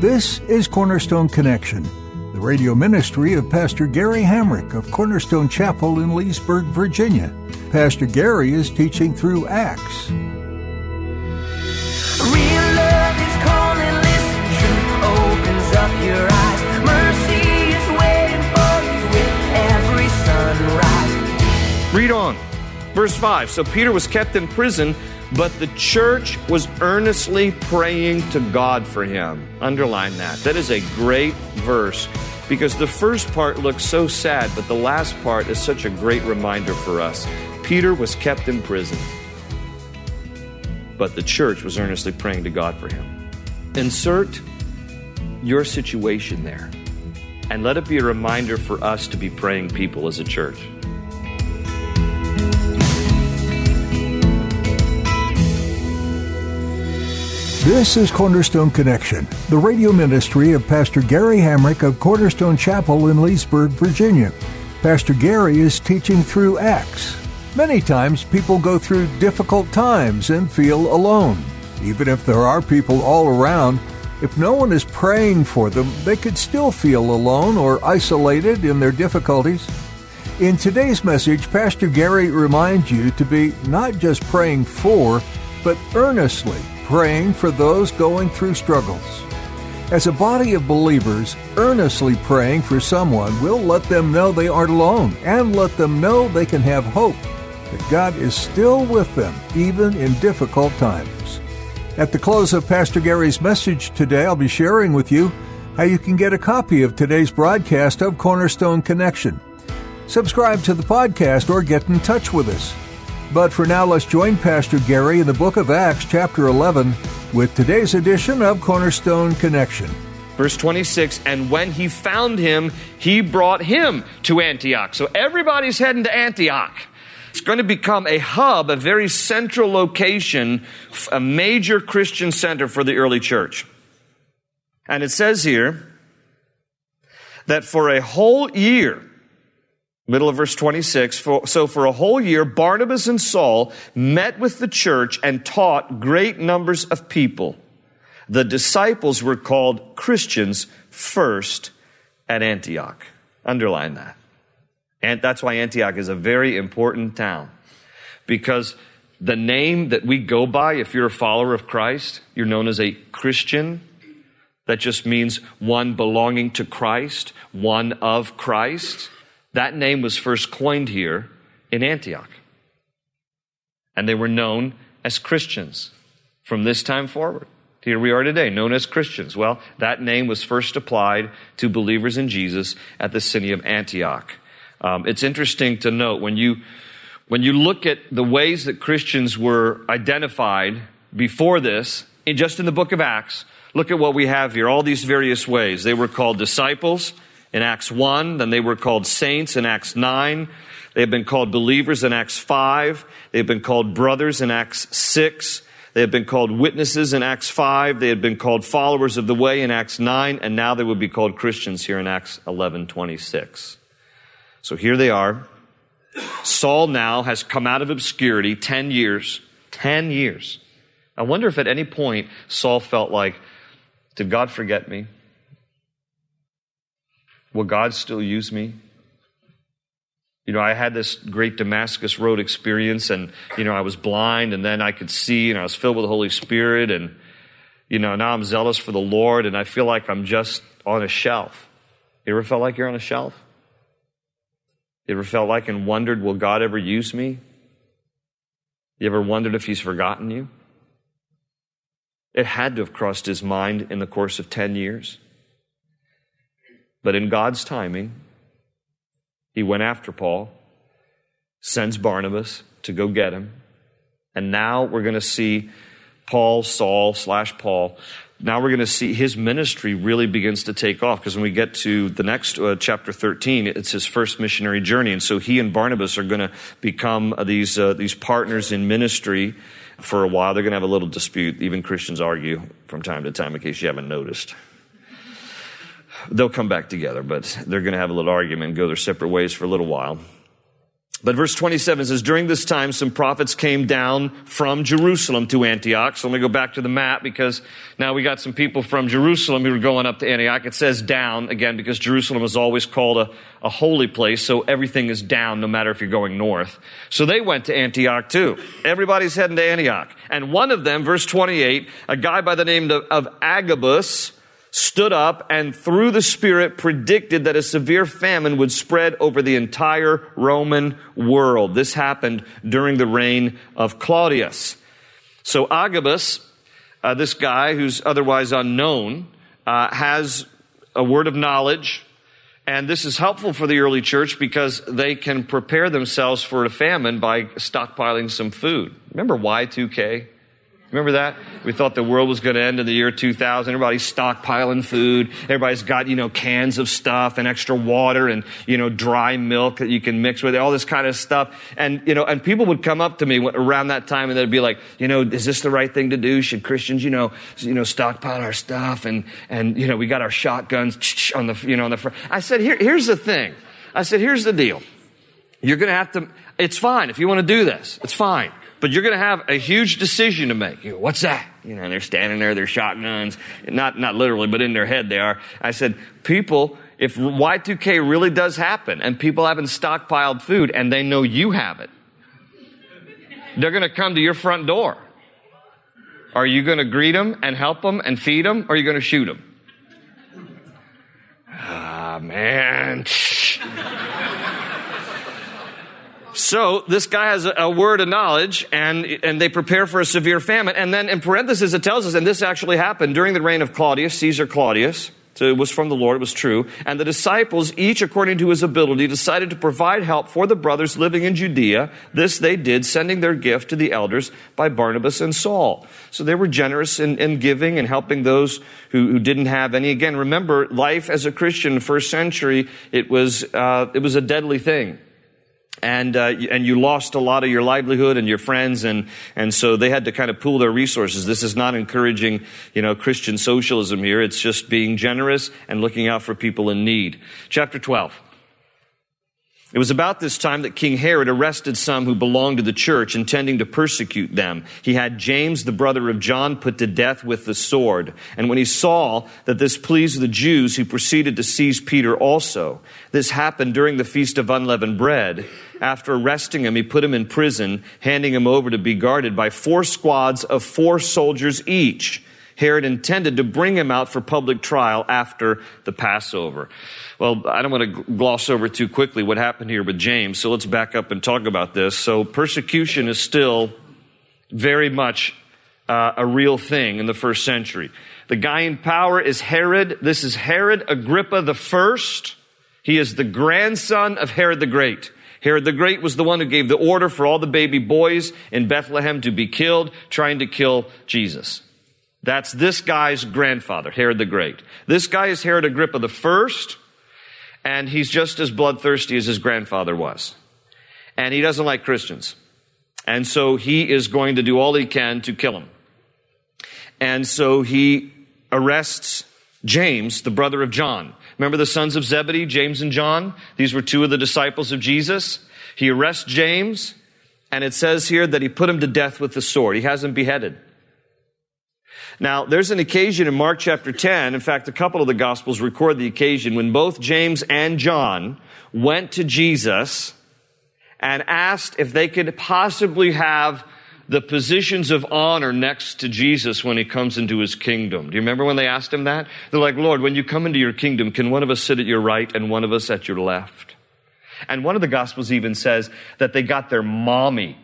This is Cornerstone Connection, the radio ministry of Pastor Gary Hamrick of Cornerstone Chapel in Leesburg, Virginia. Pastor Gary is teaching through Acts. Real love is calling, listen, truth opens up your eyes. Mercy is waiting for you with every sunrise. Read on. Verse 5 So Peter was kept in prison, but the church was earnestly praying to God for him. Underline that. That is a great verse because the first part looks so sad, but the last part is such a great reminder for us. Peter was kept in prison, but the church was earnestly praying to God for him. Insert your situation there, and let it be a reminder for us to be praying people as a church. This is Cornerstone Connection, the radio ministry of Pastor Gary Hamrick of Cornerstone Chapel in Leesburg, Virginia. Pastor Gary is teaching through Acts. Many times people go through difficult times and feel alone. Even if there are people all around, if no one is praying for them, they could still feel alone or isolated in their difficulties. In today's message, Pastor Gary reminds you to be not just praying for, but earnestly praying for those going through struggles. As a body of believers, earnestly praying for someone will let them know they aren't alone and let them know they can have hope that God is still with them even in difficult times. At the close of Pastor Gary's message today, I'll be sharing with you how you can get a copy of today's broadcast of Cornerstone Connection. Subscribe to the podcast or get in touch with us. But for now, let's join Pastor Gary in the book of Acts, chapter 11, with today's edition of Cornerstone Connection. Verse 26 And when he found him, he brought him to Antioch. So everybody's heading to Antioch. It's going to become a hub, a very central location, a major Christian center for the early church. And it says here that for a whole year, middle of verse 26. For, so for a whole year, Barnabas and Saul met with the church and taught great numbers of people. The disciples were called Christians first at Antioch. Underline that. And that's why Antioch is a very important town. Because the name that we go by, if you're a follower of Christ, you're known as a Christian. That just means one belonging to Christ, one of Christ. That name was first coined here in Antioch. And they were known as Christians from this time forward. Here we are today, known as Christians. Well, that name was first applied to believers in Jesus at the city of Antioch. Um, it's interesting to note when you when you look at the ways that Christians were identified before this, in, just in the book of Acts, look at what we have here. All these various ways. They were called disciples in Acts 1, then they were called saints in Acts 9. They have been called believers in Acts 5. They've been called brothers in Acts 6. They have been called witnesses in Acts 5. They had been called followers of the way in Acts 9. And now they would be called Christians here in Acts 11 26. So here they are. Saul now has come out of obscurity 10 years. 10 years. I wonder if at any point Saul felt like, did God forget me? Will God still use me? You know, I had this great Damascus Road experience, and, you know, I was blind, and then I could see, and I was filled with the Holy Spirit, and, you know, now I'm zealous for the Lord, and I feel like I'm just on a shelf. You ever felt like you're on a shelf? You ever felt like and wondered, will God ever use me? You ever wondered if He's forgotten you? It had to have crossed his mind in the course of 10 years. But in God's timing, he went after Paul, sends Barnabas to go get him. And now we're going to see Paul, Saul slash Paul, now we're going to see his ministry really begins to take off. Because when we get to the next uh, chapter 13 it's his first missionary journey. And so he and barnabas are going to become uh, these, uh, these partners in ministry for a while. They're going to have a little dispute. Even christians argue from time to time in case you haven't noticed they'll come back together but they're going to have a little argument and go their separate ways for a little while but verse 27 says, During this time, some prophets came down from Jerusalem to Antioch. So let me go back to the map because now we got some people from Jerusalem who were going up to Antioch. It says down again because Jerusalem is always called a, a holy place. So everything is down no matter if you're going north. So they went to Antioch too. Everybody's heading to Antioch. And one of them, verse 28, a guy by the name of, of Agabus, stood up and through the Spirit predicted that a severe famine would spread over the entire Roman world. This happened during the reign of Claudius. So Agabus, uh, this guy who's otherwise unknown, uh, has a word of knowledge. And this is helpful for the early church because they can prepare themselves for a famine by stockpiling some food. Remember Y2K? Remember that? We thought the world was going to end in the year 2000. Everybody's stockpiling food. Everybody's got, you know, cans of stuff and extra water and, you know, dry milk that you can mix with it, all this kind of stuff. And, you know, and people would come up to me around that time and they'd be like, you know, is this the right thing to do? Should Christians, you know, you know, stockpile our stuff? And, and, you know, we got our shotguns on the, you know, on the front. I said, Here, here's the thing. I said, here's the deal. You're going to have to, it's fine if you want to do this. It's fine. But you're going to have a huge decision to make. You What's that? You know, and they're standing there, they're shotguns. Not, not literally, but in their head they are. I said, people, if Y2K really does happen and people haven't stockpiled food and they know you have it, they're going to come to your front door. Are you going to greet them and help them and feed them or are you going to shoot them? Ah, man. So this guy has a, a, word of knowledge and, and they prepare for a severe famine. And then in parentheses, it tells us, and this actually happened during the reign of Claudius, Caesar Claudius. So it was from the Lord, it was true. And the disciples, each according to his ability, decided to provide help for the brothers living in Judea. This they did, sending their gift to the elders by Barnabas and Saul. So they were generous in, in giving and helping those who, who, didn't have any. Again, remember, life as a Christian, first century, it was, uh, it was a deadly thing and uh, and you lost a lot of your livelihood and your friends and and so they had to kind of pool their resources. This is not encouraging you know christian socialism here. It's just being generous and looking out for people in need. Chapter 12 it was about this time that King Herod arrested some who belonged to the church, intending to persecute them. He had James, the brother of John, put to death with the sword. And when he saw that this pleased the Jews, he proceeded to seize Peter also. This happened during the feast of unleavened bread. After arresting him, he put him in prison, handing him over to be guarded by four squads of four soldiers each. Herod intended to bring him out for public trial after the Passover. Well, I don't want to gloss over too quickly what happened here with James, so let's back up and talk about this. So, persecution is still very much uh, a real thing in the first century. The guy in power is Herod. This is Herod Agrippa the first. He is the grandson of Herod the Great. Herod the Great was the one who gave the order for all the baby boys in Bethlehem to be killed, trying to kill Jesus. That's this guy's grandfather, Herod the Great. This guy is Herod Agrippa the first, and he's just as bloodthirsty as his grandfather was. And he doesn't like Christians. And so he is going to do all he can to kill him. And so he arrests James, the brother of John. Remember the sons of Zebedee, James and John? These were two of the disciples of Jesus. He arrests James, and it says here that he put him to death with the sword. He has him beheaded. Now, there's an occasion in Mark chapter 10, in fact, a couple of the Gospels record the occasion when both James and John went to Jesus and asked if they could possibly have the positions of honor next to Jesus when he comes into his kingdom. Do you remember when they asked him that? They're like, Lord, when you come into your kingdom, can one of us sit at your right and one of us at your left? And one of the Gospels even says that they got their mommy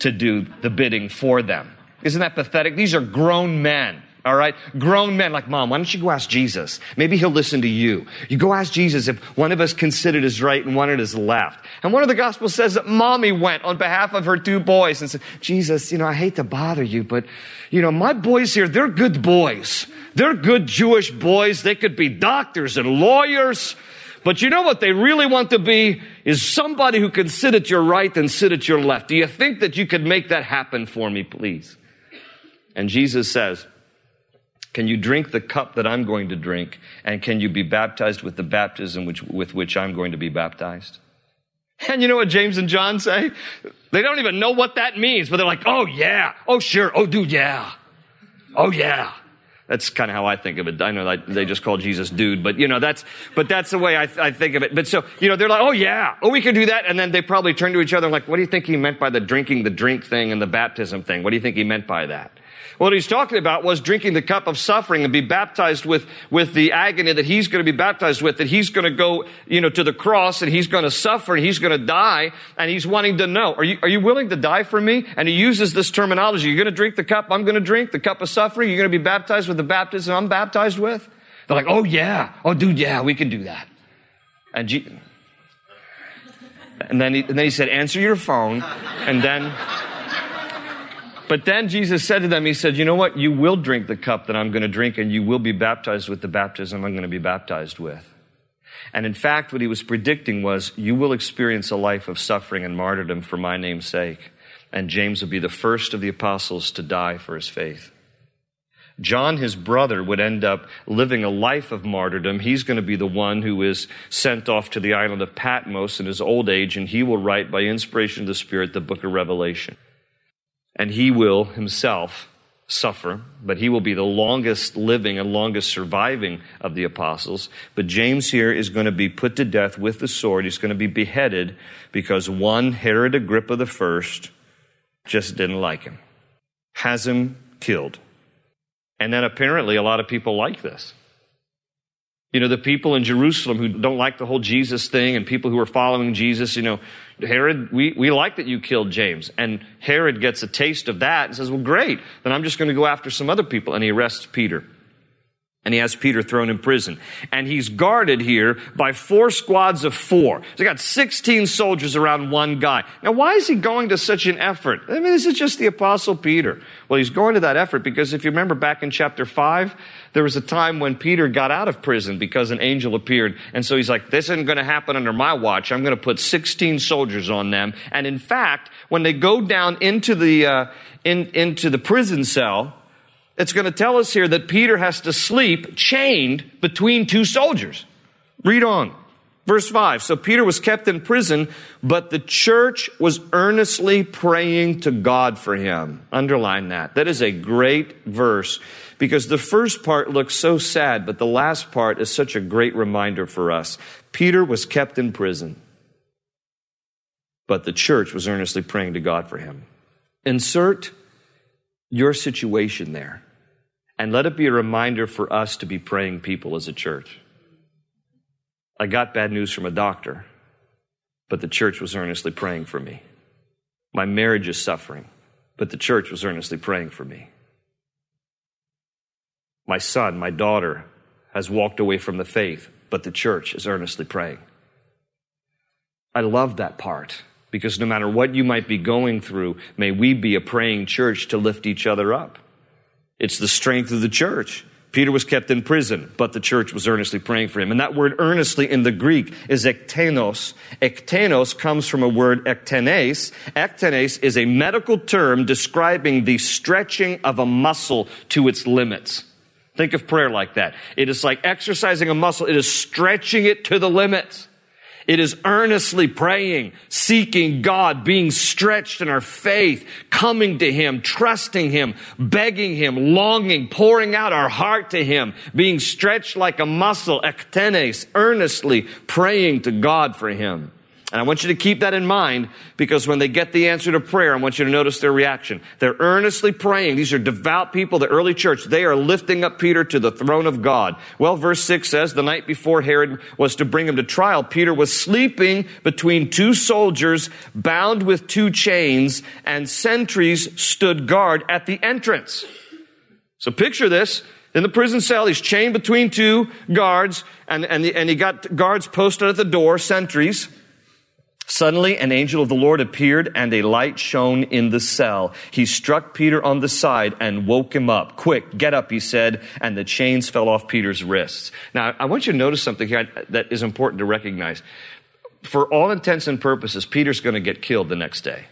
to do the bidding for them. Isn't that pathetic? These are grown men. All right? Grown men like, Mom, why don't you go ask Jesus? Maybe he'll listen to you. You go ask Jesus if one of us considered his right and one of his left. And one of the gospels says that mommy went on behalf of her two boys and said, Jesus, you know, I hate to bother you, but, you know, my boys here, they're good boys. They're good Jewish boys. They could be doctors and lawyers. But you know what they really want to be is somebody who can sit at your right and sit at your left. Do you think that you could make that happen for me, please? And Jesus says, can you drink the cup that I'm going to drink? And can you be baptized with the baptism which, with which I'm going to be baptized? And you know what James and John say? They don't even know what that means, but they're like, oh yeah, oh sure, oh dude, yeah, oh yeah. That's kind of how I think of it. I know they just call Jesus dude, but you know, that's, but that's the way I, I think of it. But so, you know, they're like, oh yeah, oh we can do that. And then they probably turn to each other like, what do you think he meant by the drinking the drink thing and the baptism thing? What do you think he meant by that? What he's talking about was drinking the cup of suffering and be baptized with, with the agony that he's going to be baptized with, that he's going to go, you know, to the cross and he's going to suffer and he's going to die. And he's wanting to know, are you, are you willing to die for me? And he uses this terminology. You're going to drink the cup I'm going to drink, the cup of suffering. You're going to be baptized with the baptism I'm baptized with. They're like, oh yeah. Oh dude, yeah, we can do that. And, and then he, and then he said, answer your phone. And then, but then Jesus said to them, He said, You know what? You will drink the cup that I'm going to drink, and you will be baptized with the baptism I'm going to be baptized with. And in fact, what he was predicting was, You will experience a life of suffering and martyrdom for my name's sake. And James will be the first of the apostles to die for his faith. John, his brother, would end up living a life of martyrdom. He's going to be the one who is sent off to the island of Patmos in his old age, and he will write, by inspiration of the Spirit, the book of Revelation and he will himself suffer, but he will be the longest living and longest surviving of the apostles. But James here is going to be put to death with the sword. He's going to be beheaded because one, Herod Agrippa the first, just didn't like him, has him killed. And then apparently a lot of people like this. You know, the people in Jerusalem who don't like the whole Jesus thing and people who are following Jesus, you know, Herod, we, we like that you killed James. And Herod gets a taste of that and says, well, great. Then I'm just going to go after some other people. And he arrests Peter and he has Peter thrown in prison. And he's guarded here by four squads of four. So he got 16 soldiers around one guy. Now, why is he going to such an effort? I mean, this is just the apostle Peter. Well, he's going to that effort because if you remember back in chapter 5, there was a time when Peter got out of prison because an angel appeared. And so he's like, this isn't going to happen under my watch. I'm going to put 16 soldiers on them. And in fact, when they go down into the, uh, in, into the prison cell, it's going to tell us here that Peter has to sleep chained between two soldiers. Read on. Verse 5. So Peter was kept in prison, but the church was earnestly praying to God for him. Underline that. That is a great verse because the first part looks so sad, but the last part is such a great reminder for us. Peter was kept in prison, but the church was earnestly praying to God for him. Insert your situation there. And let it be a reminder for us to be praying people as a church. I got bad news from a doctor, but the church was earnestly praying for me. My marriage is suffering, but the church was earnestly praying for me. My son, my daughter has walked away from the faith, but the church is earnestly praying. I love that part because no matter what you might be going through, may we be a praying church to lift each other up. It's the strength of the church. Peter was kept in prison, but the church was earnestly praying for him. And that word earnestly in the Greek is ektenos. Ektenos comes from a word ektenes. Ektenes is a medical term describing the stretching of a muscle to its limits. Think of prayer like that. It is like exercising a muscle. It is stretching it to the limits. It is earnestly praying, seeking God, being stretched in our faith, coming to Him, trusting Him, begging Him, longing, pouring out our heart to Him, being stretched like a muscle, ektenes, earnestly praying to God for Him. And I want you to keep that in mind because when they get the answer to prayer, I want you to notice their reaction. They're earnestly praying. These are devout people, the early church. They are lifting up Peter to the throne of God. Well, verse 6 says, the night before Herod was to bring him to trial, Peter was sleeping between two soldiers bound with two chains and sentries stood guard at the entrance. So picture this. In the prison cell, he's chained between two guards, and, and, and he got guards posted at the door, sentries. Suddenly, an angel of the Lord appeared, and a light shone in the cell. He struck Peter on the side and woke him up. Quick, get up, he said, and the chains fell off Peter's wrists. Now, I want you to notice something here that is important to recognize. For all intents and purposes, Peter's going to get killed the next day.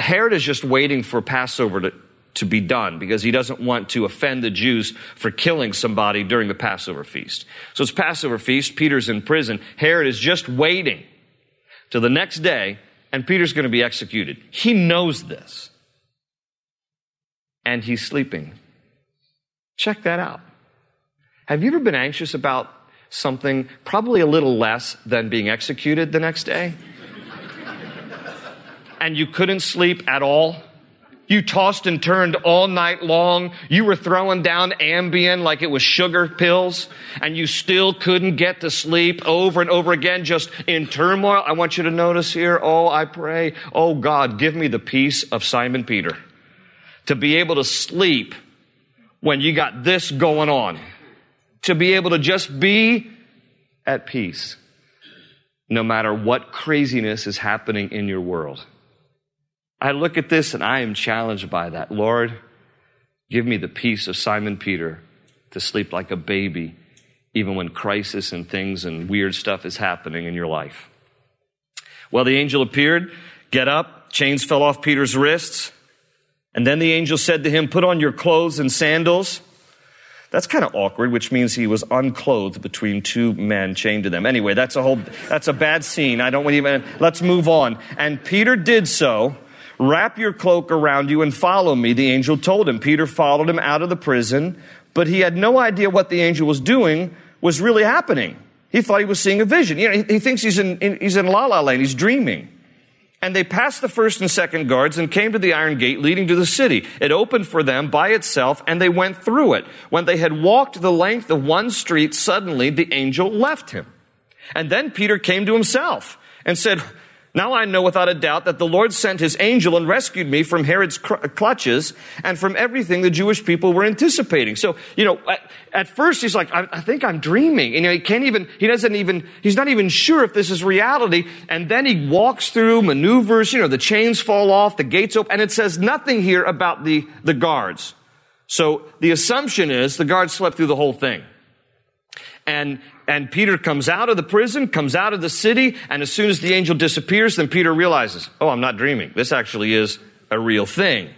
Herod is just waiting for Passover to, to be done because he doesn't want to offend the Jews for killing somebody during the Passover feast. So it's Passover feast. Peter's in prison. Herod is just waiting to the next day, and Peter's going to be executed. He knows this. And he's sleeping. Check that out. Have you ever been anxious about something probably a little less than being executed the next day? and you couldn't sleep at all? You tossed and turned all night long. You were throwing down Ambien like it was sugar pills, and you still couldn't get to sleep over and over again, just in turmoil. I want you to notice here, oh, I pray, oh God, give me the peace of Simon Peter to be able to sleep when you got this going on, to be able to just be at peace no matter what craziness is happening in your world. I look at this and I am challenged by that. Lord, give me the peace of Simon Peter to sleep like a baby, even when crisis and things and weird stuff is happening in your life. Well, the angel appeared, get up, chains fell off Peter's wrists. And then the angel said to him, Put on your clothes and sandals. That's kind of awkward, which means he was unclothed between two men chained to them. Anyway, that's a whole, that's a bad scene. I don't want even, let's move on. And Peter did so. Wrap your cloak around you and follow me, the angel told him. Peter followed him out of the prison, but he had no idea what the angel was doing was really happening. He thought he was seeing a vision. You know, he, he thinks he's in, in, he's in la la land. He's dreaming. And they passed the first and second guards and came to the iron gate leading to the city. It opened for them by itself and they went through it. When they had walked the length of one street, suddenly the angel left him. And then Peter came to himself and said, now I know without a doubt that the Lord sent his angel and rescued me from Herod's clutches and from everything the Jewish people were anticipating. So, you know, at, at first he's like, I, I, think I'm dreaming. And, you know, he can't even, he doesn't even, he's not even sure if this is reality. And then he walks through, maneuvers, you know, the chains fall off, the gates open, and it says nothing here about the, the guards. So the assumption is the guards slept through the whole thing. And, and Peter comes out of the prison, comes out of the city, and as soon as the angel disappears, then Peter realizes, oh, I'm not dreaming. This actually is a real thing.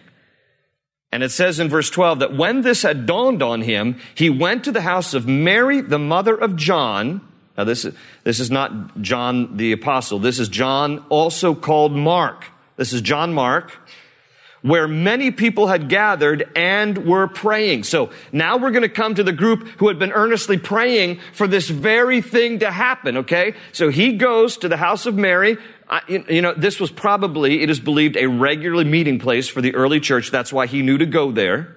And it says in verse 12 that when this had dawned on him, he went to the house of Mary, the mother of John. Now, this is, this is not John the apostle. This is John, also called Mark. This is John Mark where many people had gathered and were praying. So now we're going to come to the group who had been earnestly praying for this very thing to happen, okay? So he goes to the house of Mary. you know, this was probably, it is believed, a regular meeting place for the early church. That's why he knew to go there.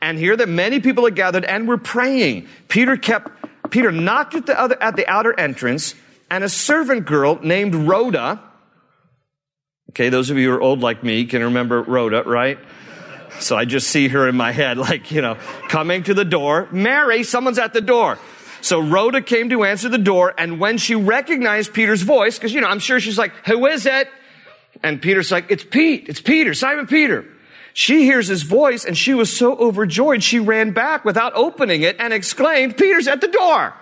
And here that many people had gathered and were praying. Peter kept, Peter knocked at the other, at the outer entrance and a servant girl named Rhoda, Okay, those of you who are old like me can remember Rhoda, right? So I just see her in my head, like, you know, coming to the door. Mary, someone's at the door. So Rhoda came to answer the door, and when she recognized Peter's voice, because, you know, I'm sure she's like, who is it? And Peter's like, it's Pete, it's Peter, Simon Peter. She hears his voice, and she was so overjoyed, she ran back without opening it and exclaimed, Peter's at the door.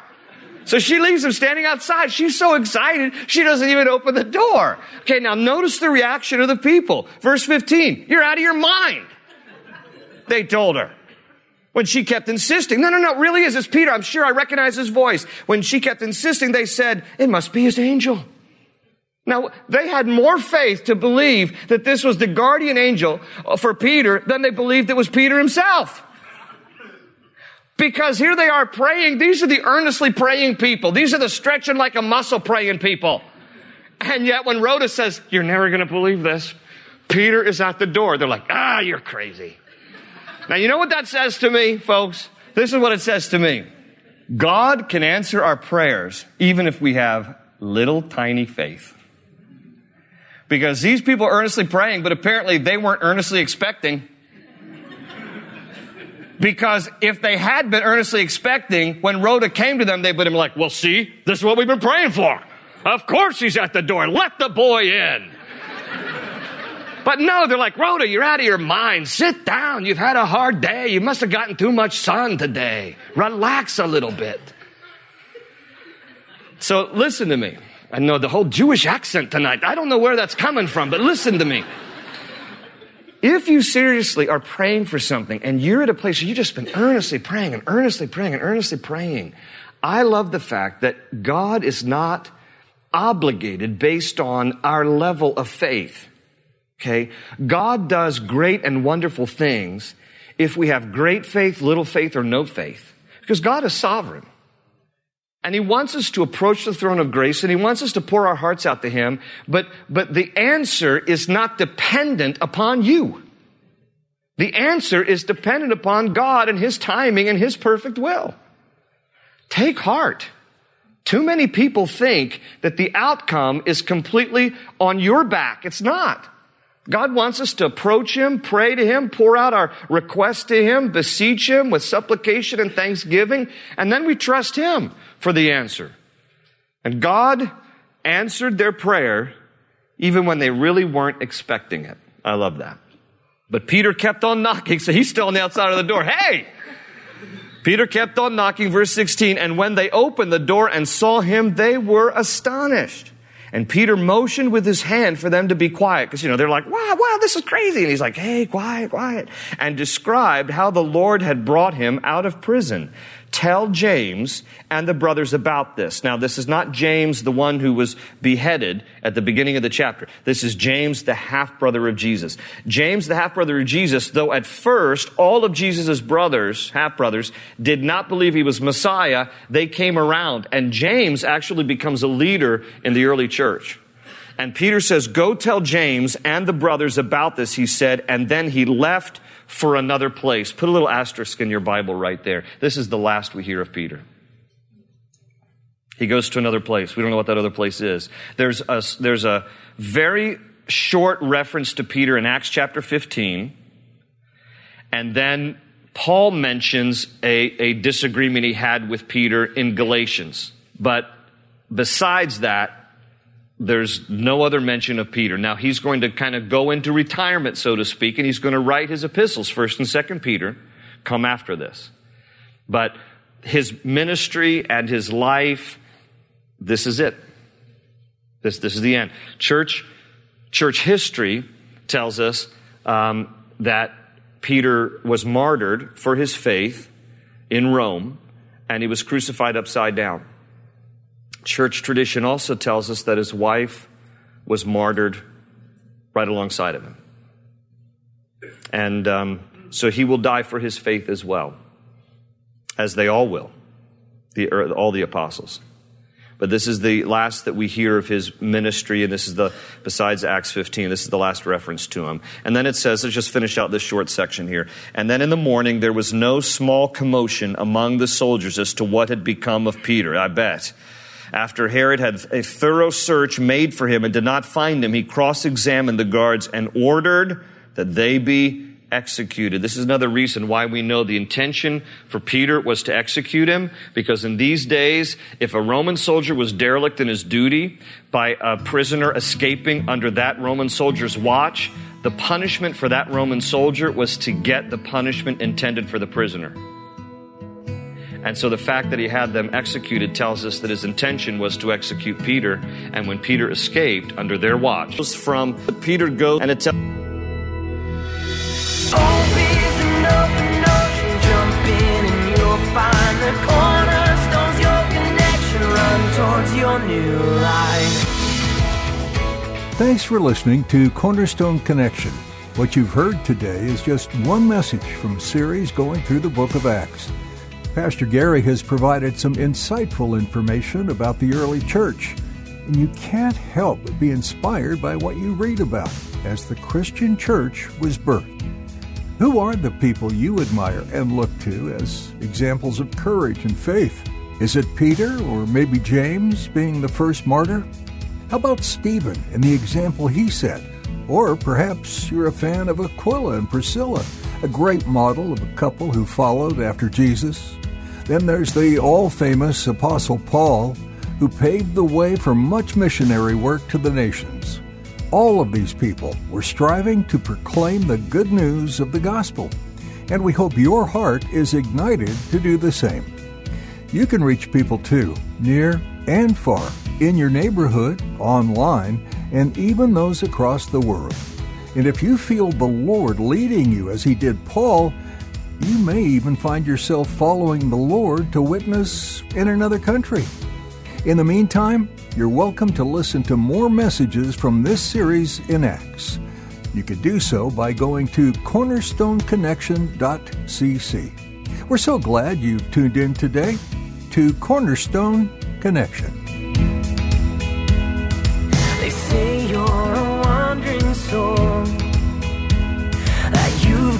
So she leaves him standing outside. She's so excited, she doesn't even open the door. Okay, now notice the reaction of the people. Verse 15, you're out of your mind. They told her. When she kept insisting, no, no, no, it really is. It's Peter. I'm sure I recognize his voice. When she kept insisting, they said, it must be his angel. Now, they had more faith to believe that this was the guardian angel for Peter than they believed it was Peter himself. Because here they are praying. These are the earnestly praying people. These are the stretching like a muscle praying people. And yet when Rhoda says, you're never going to believe this, Peter is at the door. They're like, ah, you're crazy. Now, you know what that says to me, folks? This is what it says to me. God can answer our prayers even if we have little tiny faith. Because these people are earnestly praying, but apparently they weren't earnestly expecting. Because if they had been earnestly expecting, when Rhoda came to them, they would have been like, well, see, this is what we've been praying for. Of course he's at the door. Let the boy in. But no, they're like, Rhoda, you're out of your mind. Sit down. You've had a hard day. You must have gotten too much sun today. Relax a little bit. So listen to me. I know the whole Jewish accent tonight. I don't know where that's coming from, but listen to me. If you seriously are praying for something and you're at a place where you've just been earnestly praying and earnestly praying and earnestly praying, I love the fact that God is not obligated based on our level of faith. Okay? God does great and wonderful things if we have great faith, little faith, or no faith. Because God is sovereign. And He wants us to approach the throne of grace and He wants us to pour our hearts out to Him, but, but the answer is not dependent upon you. The answer is dependent upon God and His timing and His perfect will. Take heart. Too many people think that the outcome is completely on your back. It's not. God wants us to approach Him, pray to Him, pour out our requests to Him, beseech Him with supplication and thanksgiving, and then we trust Him for the answer. And God answered their prayer even when they really weren't expecting it. I love that. But Peter kept on knocking, so he's still on the outside of the door. Hey! Peter kept on knocking, verse 16, and when they opened the door and saw him, they were astonished. And Peter motioned with his hand for them to be quiet because, you know, they're like, wow, wow, this is crazy. And he's like, hey, quiet, quiet. And described how the Lord had brought him out of prison. Tell James and the brothers about this. Now, this is not James, the one who was beheaded at the beginning of the chapter. This is James, the half brother of Jesus. James, the half brother of Jesus, though at first all of Jesus' brothers, half brothers, did not believe he was Messiah, they came around. And James actually becomes a leader in the early church. And Peter says, Go tell James and the brothers about this, he said, and then he left for another place. Put a little asterisk in your Bible right there. This is the last we hear of Peter. He goes to another place. We don't know what that other place is. There's a, there's a very short reference to Peter in Acts chapter 15. And then Paul mentions a, a disagreement he had with Peter in Galatians. But besides that, there's no other mention of Peter. Now he's going to kind of go into retirement, so to speak, and he's going to write his epistles, first and second Peter, come after this. But his ministry and his life, this is it. This, this is the end. Church, church history tells us um, that Peter was martyred for his faith in Rome, and he was crucified upside down. Church tradition also tells us that his wife was martyred right alongside of him. And um, so he will die for his faith as well, as they all will, the, all the apostles. But this is the last that we hear of his ministry, and this is the, besides Acts 15, this is the last reference to him. And then it says, let's just finish out this short section here. And then in the morning, there was no small commotion among the soldiers as to what had become of Peter, I bet. After Herod had a thorough search made for him and did not find him, he cross examined the guards and ordered that they be executed. This is another reason why we know the intention for Peter was to execute him, because in these days, if a Roman soldier was derelict in his duty by a prisoner escaping under that Roman soldier's watch, the punishment for that Roman soldier was to get the punishment intended for the prisoner. And so the fact that he had them executed tells us that his intention was to execute Peter. And when Peter escaped under their watch, was from Peter goes and it tells. Thanks for listening to Cornerstone Connection. What you've heard today is just one message from series going through the book of Acts. Pastor Gary has provided some insightful information about the early church, and you can't help but be inspired by what you read about as the Christian church was birthed. Who are the people you admire and look to as examples of courage and faith? Is it Peter or maybe James being the first martyr? How about Stephen and the example he set? Or perhaps you're a fan of Aquila and Priscilla a great model of a couple who followed after Jesus. Then there's the all famous Apostle Paul, who paved the way for much missionary work to the nations. All of these people were striving to proclaim the good news of the gospel, and we hope your heart is ignited to do the same. You can reach people too, near and far, in your neighborhood, online, and even those across the world. And if you feel the Lord leading you as He did Paul, you may even find yourself following the Lord to witness in another country. In the meantime, you're welcome to listen to more messages from this series in Acts. You can do so by going to cornerstoneconnection.cc. We're so glad you've tuned in today to Cornerstone Connection. They say you're a wandering soul,